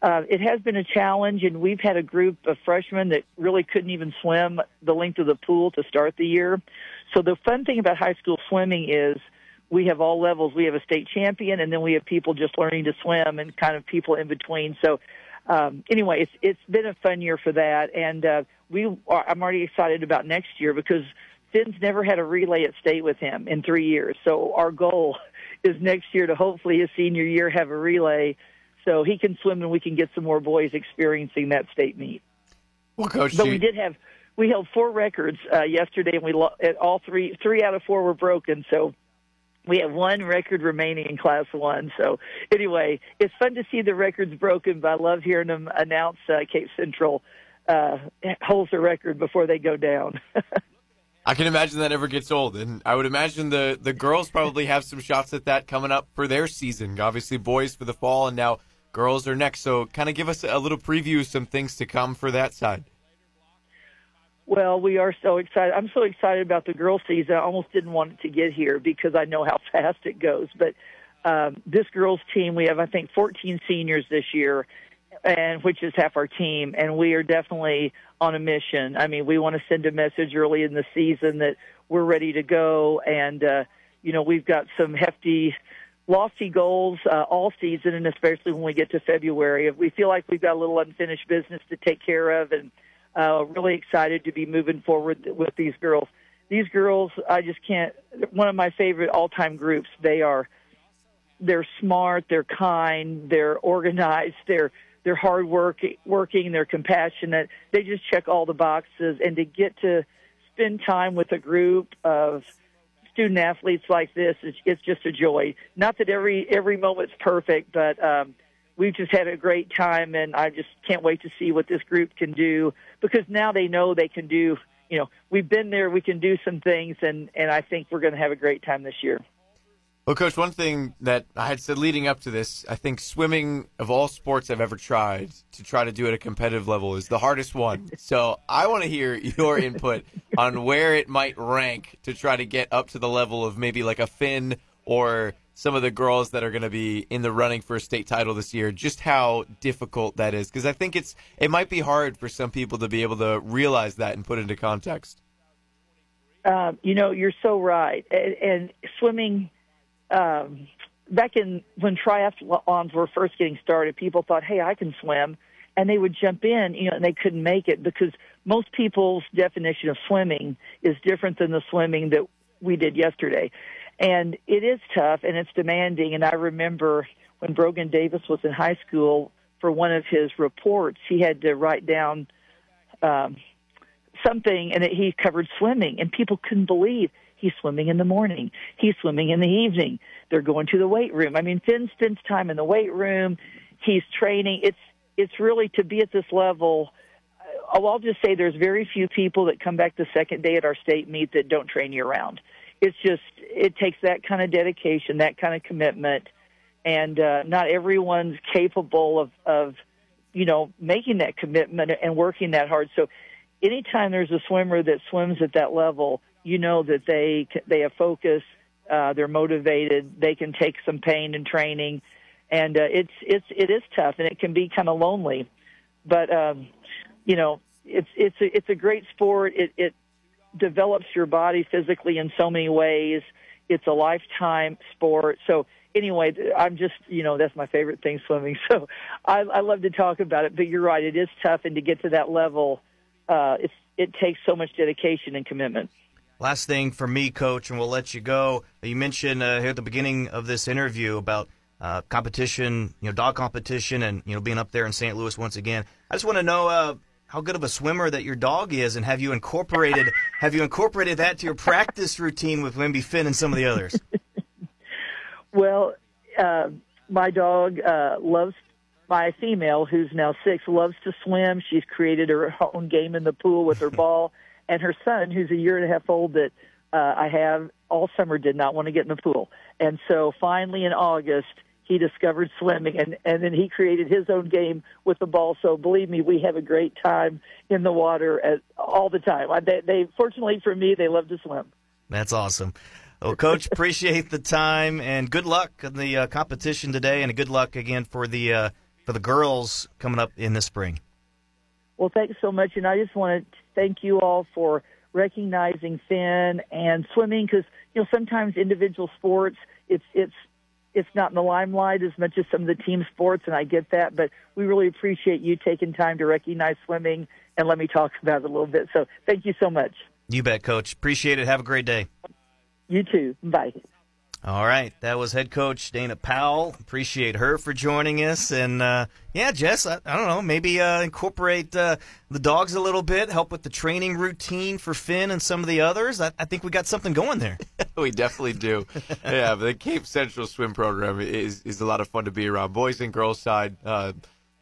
uh, it has been a challenge, and we've had a group of freshmen that really couldn't even swim the length of the pool to start the year. So the fun thing about high school swimming is we have all levels. We have a state champion, and then we have people just learning to swim, and kind of people in between. So um, anyway, it's it's been a fun year for that, and uh, we are, I'm already excited about next year because Finn's never had a relay at state with him in three years. So our goal is next year to hopefully his senior year have a relay so he can swim and we can get some more boys experiencing that state meet. Well, coach, But we did have we held four records uh, yesterday, and we lo- at all three three out of four were broken. So we have one record remaining in Class One. So anyway, it's fun to see the records broken, but I love hearing them announce uh, Cape Central uh, holds the record before they go down. I can imagine that never gets old, and I would imagine the the girls probably have some shots at that coming up for their season. Obviously, boys for the fall, and now girls are next. So, kind of give us a little preview of some things to come for that side. Well, we are so excited. I'm so excited about the girls' season. I almost didn't want it to get here because I know how fast it goes. But um, this girls' team, we have I think 14 seniors this year, and which is half our team, and we are definitely on a mission. I mean, we want to send a message early in the season that we're ready to go, and uh, you know we've got some hefty. Lofty goals uh, all season, and especially when we get to February. We feel like we've got a little unfinished business to take care of, and uh, really excited to be moving forward with these girls. These girls, I just can't. One of my favorite all-time groups. They are, they're smart, they're kind, they're organized, they're they're hard work, working, they're compassionate. They just check all the boxes, and to get to spend time with a group of student athletes like this, it's, it's just a joy. Not that every every moment's perfect, but um, we've just had a great time, and I just can't wait to see what this group can do because now they know they can do. You know, we've been there, we can do some things, and and I think we're going to have a great time this year. Well, coach, one thing that I had said leading up to this, I think swimming of all sports I've ever tried to try to do at a competitive level is the hardest one. So I want to hear your input on where it might rank to try to get up to the level of maybe like a Finn or some of the girls that are going to be in the running for a state title this year. Just how difficult that is, because I think it's it might be hard for some people to be able to realize that and put into context. Um, you know, you're so right. And, and swimming, um, back in when triathlons were first getting started, people thought, "Hey, I can swim," and they would jump in, you know, and they couldn't make it because most people's definition of swimming is different than the swimming that we did yesterday. And it is tough and it's demanding. And I remember when Brogan Davis was in high school, for one of his reports, he had to write down um, something, and it, he covered swimming, and people couldn't believe he's swimming in the morning, he's swimming in the evening. They're going to the weight room. I mean, Finn spends time in the weight room. He's training. It's it's really to be at this level. Oh, I'll just say there's very few people that come back the second day at our state meet that don't train year round. It's just it takes that kind of dedication, that kind of commitment, and uh, not everyone's capable of of you know making that commitment and working that hard. So anytime there's a swimmer that swims at that level, you know that they they have focus, uh, they're motivated, they can take some pain in training, and uh, it's it's it is tough and it can be kind of lonely, but um, you know it's it's a, it's a great sport. It it develops your body physically in so many ways. It's a lifetime sport. So anyway, I'm just you know that's my favorite thing, swimming. So I, I love to talk about it. But you're right, it is tough, and to get to that level, uh, it's it takes so much dedication and commitment. Last thing for me, Coach, and we'll let you go. You mentioned uh, here at the beginning of this interview about uh, competition, you know, dog competition, and you know, being up there in St. Louis once again. I just want to know uh, how good of a swimmer that your dog is, and have you incorporated have you incorporated that to your practice routine with Wimby Finn and some of the others? Well, uh, my dog uh, loves my female, who's now six, loves to swim. She's created her own game in the pool with her ball, and her son, who's a year and a half old, that uh, I have all summer, did not want to get in the pool, and so finally in August he discovered swimming, and and then he created his own game with the ball. So believe me, we have a great time in the water at, all the time. I, they, they fortunately for me, they love to swim. That's awesome. Well, Coach, appreciate the time and good luck in the uh, competition today, and good luck again for the uh, for the girls coming up in the spring. Well, thanks so much, and I just want to thank you all for recognizing Finn and swimming because you know sometimes individual sports it's it's it's not in the limelight as much as some of the team sports, and I get that, but we really appreciate you taking time to recognize swimming and let me talk about it a little bit. So thank you so much. You bet, Coach. Appreciate it. Have a great day. You too. Bye. All right, that was head coach Dayna Powell. Appreciate her for joining us, and uh, yeah, Jess, I, I, don't know, maybe uh, incorporate uh, the dogs a little bit, help with the training routine for Finn and some of the others. I, I think we got something going there. we definitely do. yeah, but the Cape Central swim program is is a lot of fun to be around. Boys and girls side, uh,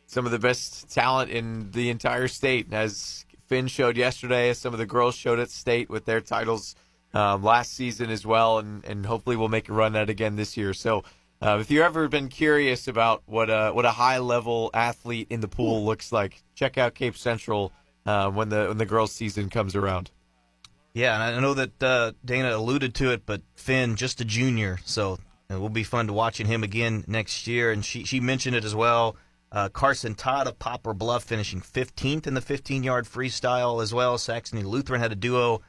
some of the best talent in the entire state, as Finn showed yesterday, as some of the girls showed at state with their titles um, last season as well, and, and hopefully we'll make a run at it again this year. So, uh, if you've ever been curious about what a what a high level athlete in the pool looks like, check out Cape Central uh, when the when the girls' season comes around. Yeah, and I know that uh, Dayna alluded to it, but Finn just a junior, so it will be fun to watching him again next year. And she she mentioned it as well. Uh, Carson Todd of Poplar Bluff finishing 15th in the 15 yard freestyle as well. Saxony Lutheran had a duo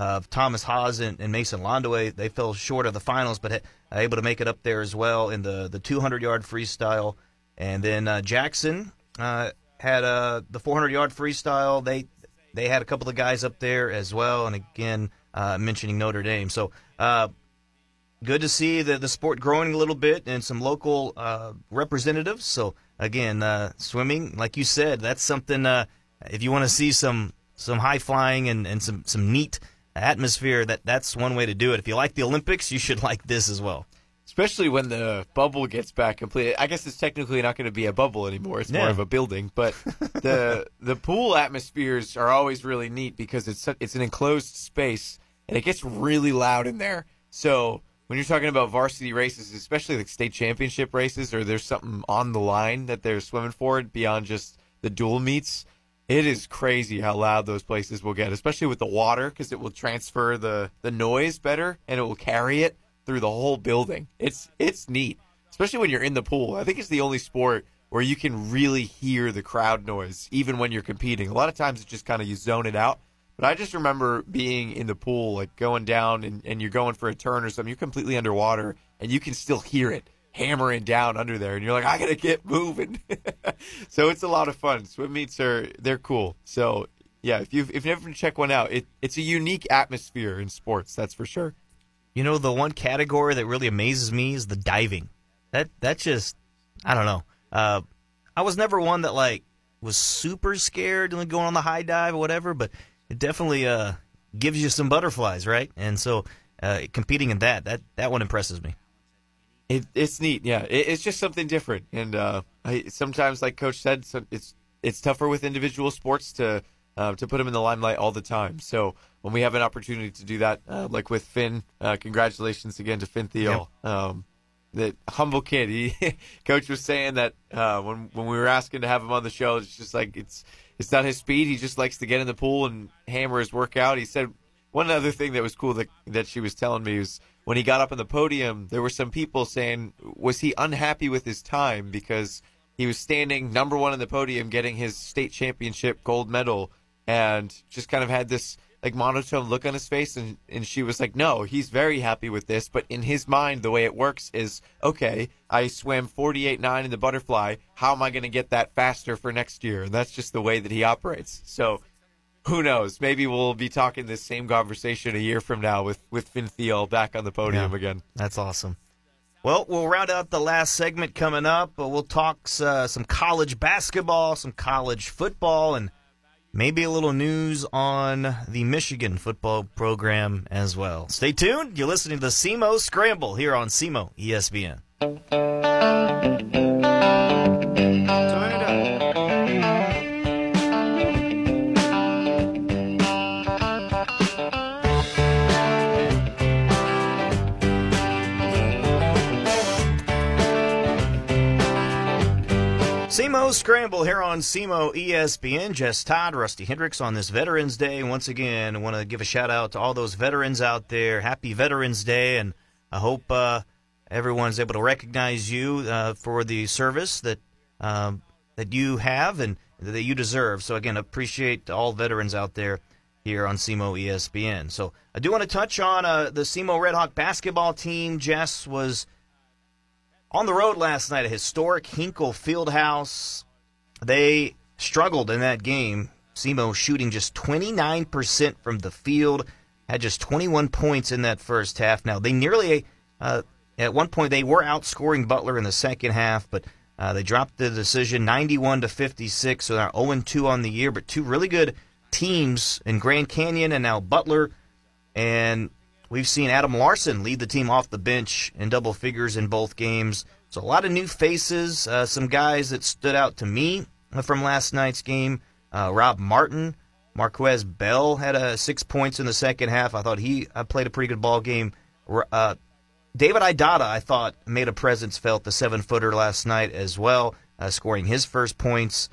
of Thomas Haas and, and, Mason Landaway. They fell short of the finals, but able to make it up there as well in the, the 200 yard freestyle. And then uh, Jackson uh, had uh, the 400 yard freestyle. They they had a couple of guys up there as well. And again, uh, mentioning Notre Dame. So uh, good to see the, the sport growing a little bit and some local uh, representatives. So again, swimming, like you said, that's something. if you want to see some some high flying and, and some some neat atmosphere, that that's one way to do it. If you like the Olympics, you should like this as well. Especially when the bubble gets back completely. I guess it's technically not going to be a bubble anymore. It's yeah. more of a building. But the the pool atmospheres are always really neat because it's it's an enclosed space and it gets really loud in there. So when you're talking about varsity races, especially like state championship races, or there's something on the line that they're swimming for beyond just the dual meets, it is crazy how loud those places will get, especially with the water, because it will transfer the, the noise better and it will carry it through the whole building. It's it's neat, especially when you're in the pool. I think it's the only sport where you can really hear the crowd noise, even when you're competing. A lot of times it's just kind of you zone it out. But I just remember being in the pool, like going down and, and you're going for a turn or something, you're completely underwater and you can still hear it hammering down under there, and you're like, I gotta get moving. so it's a lot of fun. Swim meets are they're cool. So yeah, if you've if you've never check one out, it, it's a unique atmosphere in sports. That's for sure. You know, the one category that really amazes me is the diving. That that just I don't know. Uh, I was never one that like was super scared and going on the high dive or whatever, but it definitely uh, gives you some butterflies, right? And so uh, competing in that that that one impresses me. It, it's neat, yeah. It, it's just something different, and uh, I, sometimes, like Coach said, so it's it's tougher with individual sports to uh, to put them in the limelight all the time. So when we have an opportunity to do that, uh, like with Finn, uh, congratulations again to Finn Thiel. Yep. Um, that humble kid. He, Coach was saying that uh, when when we were asking to have him on the show, it's just like it's it's not his speed. He just likes to get in the pool and hammer his workout. He said one other thing that was cool that that she was telling me was when he got up on the podium, there were some people saying, was he unhappy with his time? Because he was standing number one on the podium, getting his state championship gold medal, and just kind of had this like monotone look on his face and, and she was like no he's very happy with this. But in his mind the way it works is okay i swam 48.9 in the butterfly. How am i going to get that faster for next year? And that's just the way that he operates. So who knows? Maybe we'll be talking this same conversation a year from now with with Finn Thiel back on the podium yeah, again. That's awesome. Well, we'll round out the last segment coming up. We'll talk uh, some college basketball, some college football, and maybe a little news on the Michigan football program as well. Stay tuned. You're listening to the SEMO Scramble here on SEMO ESPN. SEMO Scramble here on SEMO ESPN. Jess Todd, Rusty Hendricks on this Veterans Day. Once again, I want to give a shout out to all those veterans out there. Happy Veterans Day, and I hope uh, everyone's able to recognize you uh, for the service that um, that you have and that you deserve. So again, appreciate all veterans out there here on SEMO ESPN. So I do want to touch on uh, the SEMO Redhawk basketball team. Jess was on the road last night, a historic Hinkle Fieldhouse. They struggled in that game, SEMO shooting just 29% from the field, had just 21 points in that first half. Now, they nearly, uh, at one point, they were outscoring Butler in the second half, but uh, they dropped the decision 91 to 56, so they're 0 2 on the year, but two really good teams in Grand Canyon and now Butler. And we've seen Adam Larson lead the team off the bench in double figures in both games. So a lot of new faces, uh, some guys that stood out to me from last night's game. Uh, Rob Martin, Marquez Bell had uh, six points in the second half. I thought he uh, played a pretty good ball game. Uh, David Idata, I thought, made a presence felt, the seven footer last night as well, uh, scoring his first points.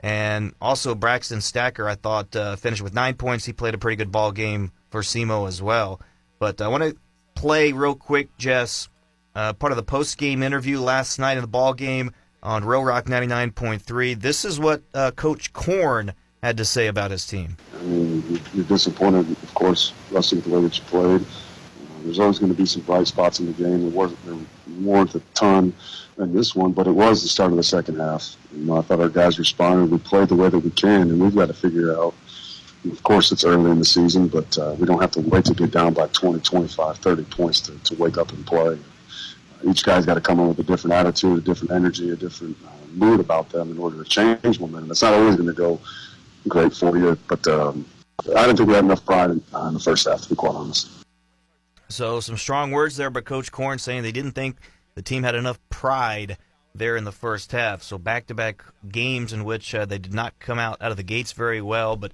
And also Braxton Stacker, I thought, finished with nine points. He played a pretty good ball game for SEMO as well. But I want to play real quick, Jess, uh, part of the post game interview last night in the ball game on Real Rock 99.3. This is what uh, Coach Korn had to say about his team. I mean, you're disappointed, of course, Rusty, with the way that you played. Uh, there's always going to be some bright spots in the game. There wasn't there weren't a ton in this one, but it was the start of the second half. You know, I thought our guys responded. We played the way that we can, and we've got to figure out. Of course, it's early in the season, but uh, we don't have to wait to get down by 20, 25, 30 points to, to wake up and play. Each guy's got to come in with a different attitude, a different energy, a different uh, mood about them in order to change momentum. It's not always going to go great for you, but um, I didn't think we had enough pride in, uh, in the first half, to be quite honest. So some strong words there, but Coach Korn saying they didn't think the team had enough pride there in the first half. So back-to-back games in which uh, they did not come out out of the gates very well. But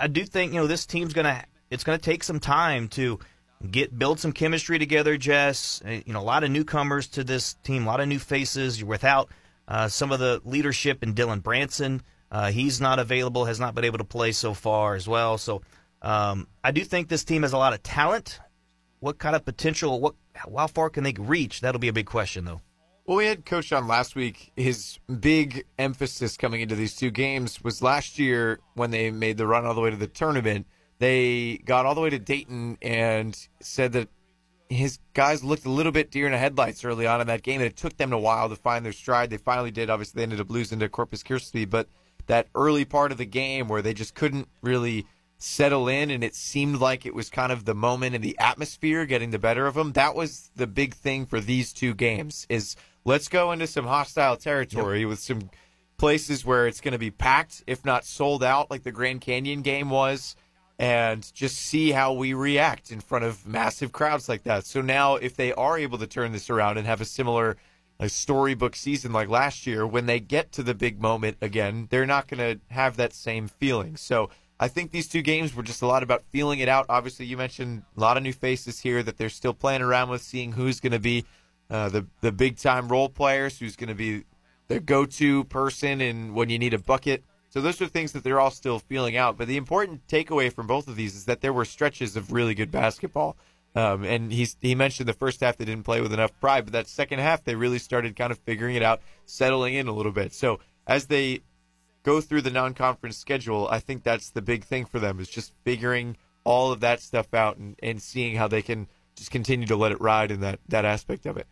I, do think you know this team's gonna it's gonna take some time to get build some chemistry together. Jess, uh, you know a lot of newcomers to this team, a lot of new faces. You're without uh, some of the leadership in Dylan Branson. Uh, he's not available, has not been able to play so far as well. So um, I do think this team has a lot of talent what kind of potential? What how far can they reach? That'll be a big question, though. Well, we had Coach on last week. His big emphasis coming into these two games was last year when they made the run all the way to the tournament. They got all the way to Dayton and said that his guys looked a little bit deer in the headlights early on in that game, and it took them a while to find their stride. They finally did. Obviously, they ended up losing to Corpus Christi, but that early part of the game where they just couldn't really settle in and it seemed like it was kind of the moment and the atmosphere getting the better of them that was the big thing for these two games is let's go into some hostile territory yep. with some places where it's going to be packed if not sold out like the grand canyon game was and just see how we react in front of massive crowds like that so now if they are able to turn this around and have a similar a storybook season like last year when they get to the big moment again they're not going to have that same feeling so I think these two games were just a lot about feeling it out. Obviously, you mentioned a lot of new faces here that they're still playing around with, seeing who's going to be uh, the the big time role players, who's going to be the go to person, and when you need a bucket. So those are things that they're all still feeling out. But the important takeaway from both of these is that there were stretches of really good basketball. Um, and he's, he mentioned the first half they didn't play with enough pride, but that second half they really started kind of figuring it out, settling in a little bit. So as they go through the non-conference schedule, I think that's the big thing for them is just figuring all of that stuff out and, and seeing how they can just continue to let it ride in that, that aspect of it.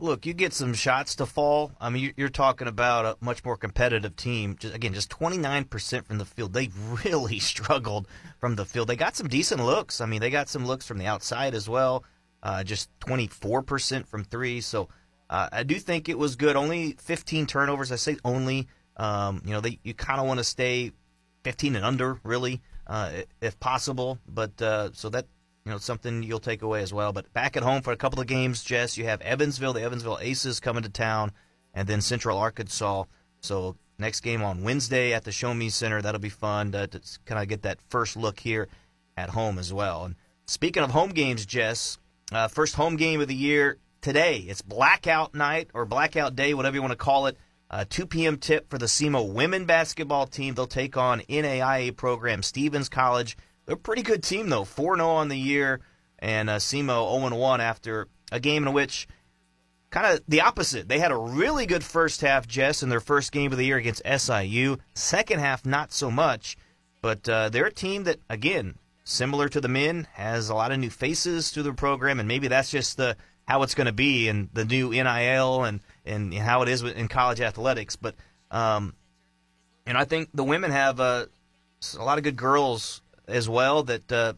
Look, you get some shots to fall. I mean, you're talking about a much more competitive team. Just, again, just 29% from the field. They really struggled from the field. They got some decent looks. I mean, they got some looks from the outside as well. Uh, just 24% from three. So uh, I do think it was good. Only 15 turnovers. I say only um, you know, they you kind of want to stay 15 and under, really, uh, if possible. But uh, so that you know something you'll take away as well. But back at home for a couple of games, Jess, you have Evansville, the Evansville Aces coming to town, and then Central Arkansas. So next game on Wednesday at the Show Me Center. That'll be fun to, to kind of get that first look here at home as well. And speaking of home games, Jess, uh, first home game of the year today. It's blackout night or blackout day, whatever you want to call it. Uh, 2 p.m. tip for the SEMO women basketball team. They'll take on NAIA program Stephens College. They're a pretty good team, though. 4 0 on the year, and uh, SEMO 0 1 after a game in which kind of the opposite. They had a really good first half, Jess, in their first game of the year against SIU. Second half, not so much. But uh, they're a team that, again, similar to the men, has a lot of new faces to the program, and maybe that's just the how it's going to be and the new NIL and and how it is in college athletics. But um, and I think the women have a a lot of good girls as well that uh,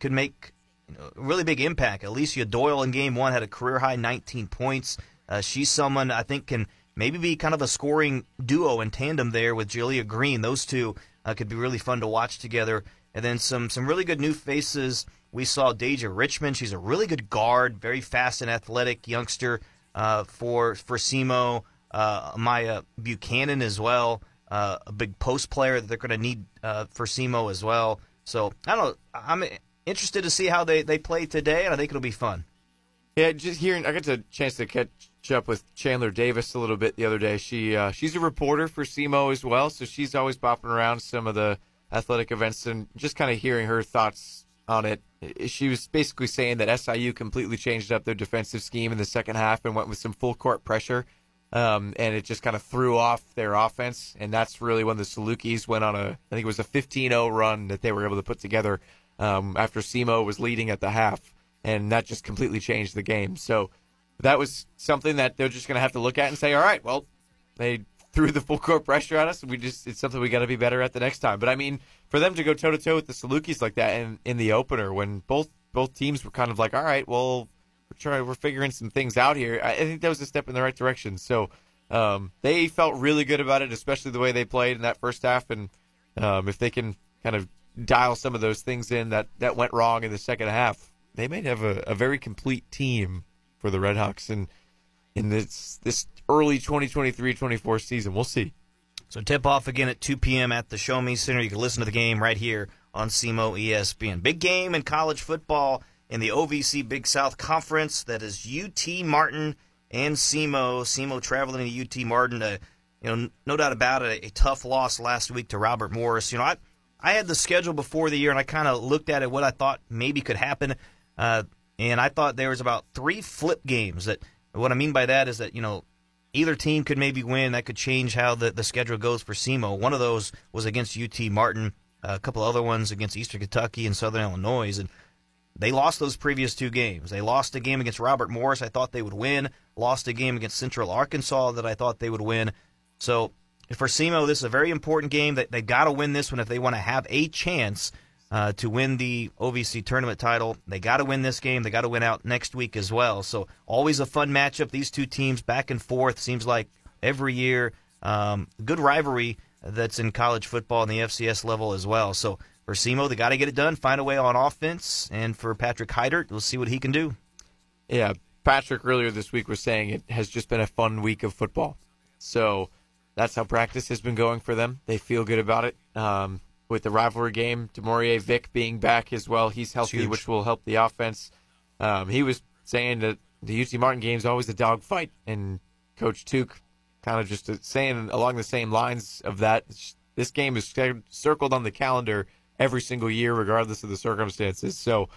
could make you know, a really big impact. Alicia Doyle in game one had a career high 19 points. Uh, she's someone I think can maybe be kind of a scoring duo in tandem there with Julia Green. Those two uh, could be really fun to watch together. And then some some really good new faces. We saw Deja Richmond. She's a really good guard, very fast and athletic youngster uh, for for SEMO. Uh, Maya Buchanan as well, uh, a big post player that they're going to need uh, for SEMO as well. So I don't. I'm interested to see how they, they play today, and I think it'll be fun. Yeah, just hearing, I got a chance to catch up with Chandler Davis a little bit the other day. She uh, she's a reporter for SEMO as well, so she's always bopping around some of the athletic events and just kind of hearing her thoughts on it. She was basically saying that SIU completely changed up their defensive scheme in the second half and went with some full court pressure. Um, and it just kind of threw off their offense. And that's really when the Salukis went on a, I think it was a 15 0 run that they were able to put together um, after SEMO was leading at the half. And that just completely changed the game. So that was something that they're just going to have to look at and say, all right, well, they threw the full court pressure at us. We just, it's something we got to be better at the next time. But I mean, for them to go toe to toe with the Salukis like that in, in the opener when both both teams were kind of like, all right, well, we're trying, we're figuring some things out here. I, I think that was a step in the right direction. So um, they felt really good about it, especially the way they played in that first half. And um, if they can kind of dial some of those things in that that went wrong in the second half, they may have a, a very complete team for the Redhawks in in this this early 2023-24 season. We'll see. So tip off again at 2 p.m. at the Show Me Center. You can listen to the game right here on SEMO ESPN. Big game in college football in the OVC Big South Conference. That is UT Martin and SEMO. SEMO traveling to UT Martin. To, you know, no doubt about it, a tough loss last week to Robert Morris. You know, I I had the schedule before the year and I kind of looked at it, what I thought maybe could happen, uh, and I thought there was about three flip games. That what I mean by that is that you know either team could maybe win. That could change how the, the schedule goes for SEMO. One of those was against UT Martin, a couple other ones against Eastern Kentucky and Southern Illinois. And they lost those previous two games. They lost a game against Robert Morris, I thought they would win. Lost a game against Central Arkansas that I thought they would win. So for SEMO, this is a very important game. They, they got to win this one if they want to have a chance uh, to win the OVC tournament title. They got to win this game. They got to win out next week as well. So always a fun matchup. These two teams back and forth seems like every year. Um, good rivalry that's in college football and the FCS level as well. So for SEMO, they got to get it done, find a way on offense, and for Patrick Heidert, we'll see what he can do. Yeah, Patrick earlier this week was saying it has just been a fun week of football. So that's how practice has been going for them. They feel good about it. Um, with the rivalry game. Demorier Vick being back as well. He's healthy, which will help the offense. Um, he was saying that the UT Martin game is always a dogfight, and Coach Tuke kind of just saying along the same lines of that. This game is circled on the calendar every single year, regardless of the circumstances. So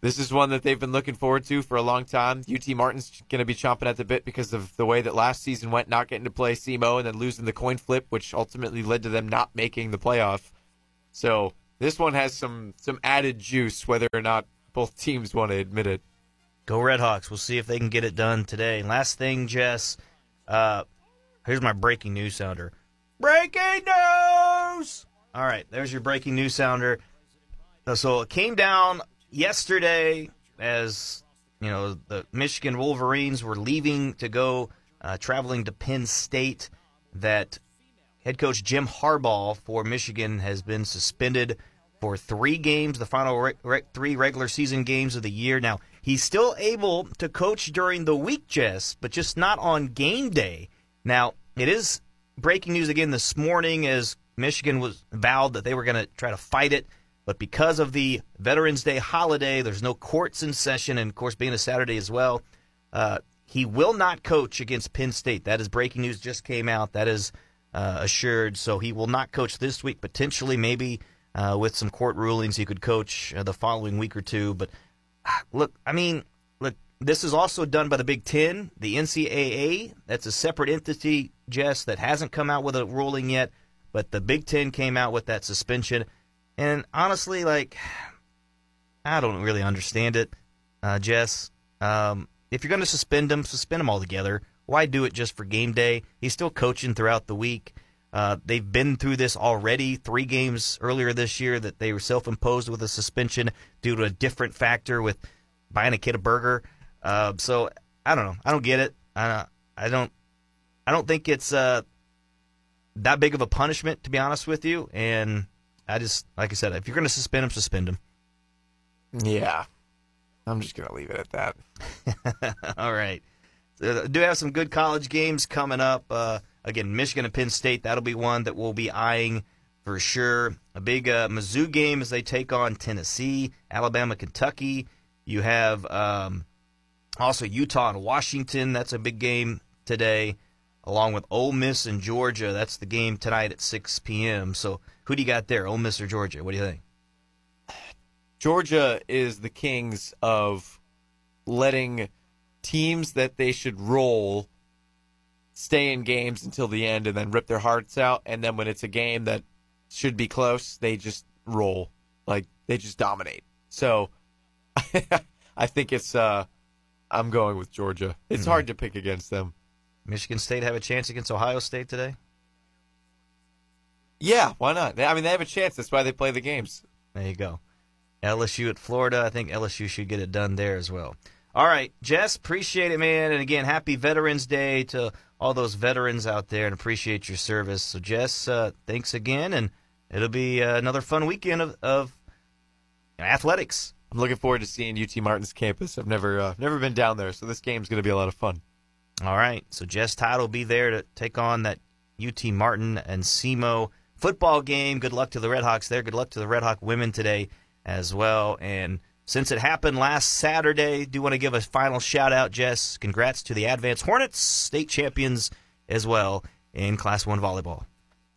this is one that they've been looking forward to for a long time. UT Martin's going to be chomping at the bit because of the way that last season went, not getting to play SEMO and then losing the coin flip, which ultimately led to them not making the playoff. So this one has some some added juice, whether or not both teams want to admit it. Go Redhawks! We'll see if they can get it done today. And last thing, Jess, uh, here's my breaking news sounder. Breaking news! All right, there's your breaking news sounder. Uh, so it came down yesterday as you know the Michigan Wolverines were leaving to go uh, traveling to Penn State. That Head coach Jim Harbaugh for Michigan has been suspended for three games, the final re- re- three regular season games of the year. Now, he's still able to coach during the week, Jess, but just not on game day. Now, it is breaking news again this morning as Michigan was vowed that they were going to try to fight it. But because of the Veterans Day holiday, there's no courts in session, and of course, being a Saturday as well, uh, he will not coach against Penn State. That is breaking news, just came out. That is uh, assured. So he will not coach this week. Potentially, maybe uh, with some court rulings, he could coach uh, the following week or two. But ah, look, I mean, look, this is also done by the Big Ten, the NCAA. That's a separate entity, Jess, that hasn't come out with a ruling yet. But the Big Ten came out with that suspension. And honestly, like, I don't really understand it, uh, Jess. Um, if you're going to suspend them, suspend them altogether. Why do it just for game day? He's still coaching throughout the week. Uh, they've been through this already. Three games earlier this year that they were self-imposed with a suspension due to a different factor with buying a kid a burger. Uh, so I don't know. I don't get it. I, I don't. I don't think it's uh, that big of a punishment, to be honest with you. And I just, like I said, if you're going to suspend him, suspend him. Yeah. I'm just going to leave it at that. All right. So, do have some good college games coming up. Uh, again, Michigan and Penn State, that'll be one that we'll be eyeing for sure. A big uh, Mizzou game as they take on Tennessee, Alabama, Kentucky. You have um, also Utah and Washington. That's a big game today, along with Ole Miss and Georgia. That's the game tonight at 6 p.m. So who do you got there, Ole Miss or Georgia? What do you think? Georgia is the kings of letting teams that they should roll stay in games until the end and then rip their hearts out. And then when it's a game that should be close, they just roll. Like they just dominate. So I think it's uh I'm going with Georgia. It's mm-hmm. hard to pick against them. Michigan State have a chance against Ohio State today? Yeah, why not? I mean, they have a chance. That's why they play the games. There you go. LSU at Florida. I think LSU should get it done there as well. All right, Jess, appreciate it, man. And again, happy Veterans Day to all those veterans out there and appreciate your service. So, Jess, uh, thanks again. And it'll be uh, another fun weekend of, of athletics. I'm looking forward to seeing UT Martin's campus. I've never uh, never been down there, so this game's going to be a lot of fun. All right, so Jess Todd will be there to take on that UT Martin and SEMO football game. Good luck to the Redhawks there. Good luck to the Redhawk women today as well. And since it happened last Saturday, do want to give a final shout out, Jess. Congrats to the Advance Hornets, state champions as well in Class One volleyball.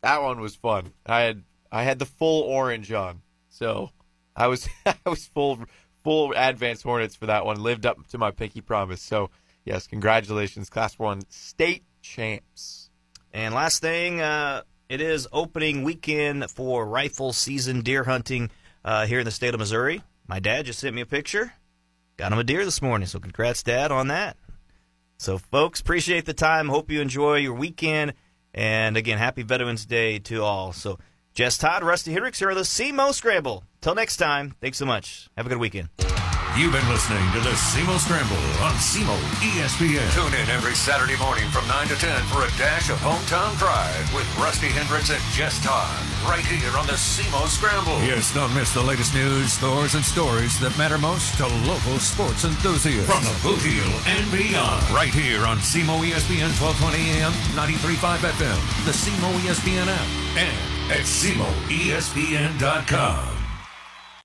That one was fun. I had I had the full orange on, so I was I was full full Advance Hornets for that one. Lived up to my pinky promise. So yes, congratulations, Class One state champs. And last thing, uh, it is opening weekend for rifle season deer hunting uh, here in the state of Missouri. My dad just sent me a picture. Got him a deer this morning, so congrats, Dad, on that. So, folks, appreciate the time. Hope you enjoy your weekend. And again, happy Veterans Day to all. So, Jess Todd, Rusty Hendricks here on the SEMO Scramble. Till next time, thanks so much. Have a good weekend. You've been listening to the SEMO Scramble on SEMO ESPN. Tune in every Saturday morning from 9 to 10 for a dash of hometown pride with Rusty Hendricks and Jess Todd. Right here on the SEMO Scramble. Yes, don't miss the latest news, scores, and stories that matter most to local sports enthusiasts. From the Boot Heel and beyond. Right here on SEMO ESPN 1220 AM, 93.5 FM, the SEMO ESPN app, and at SEMOESPN.com.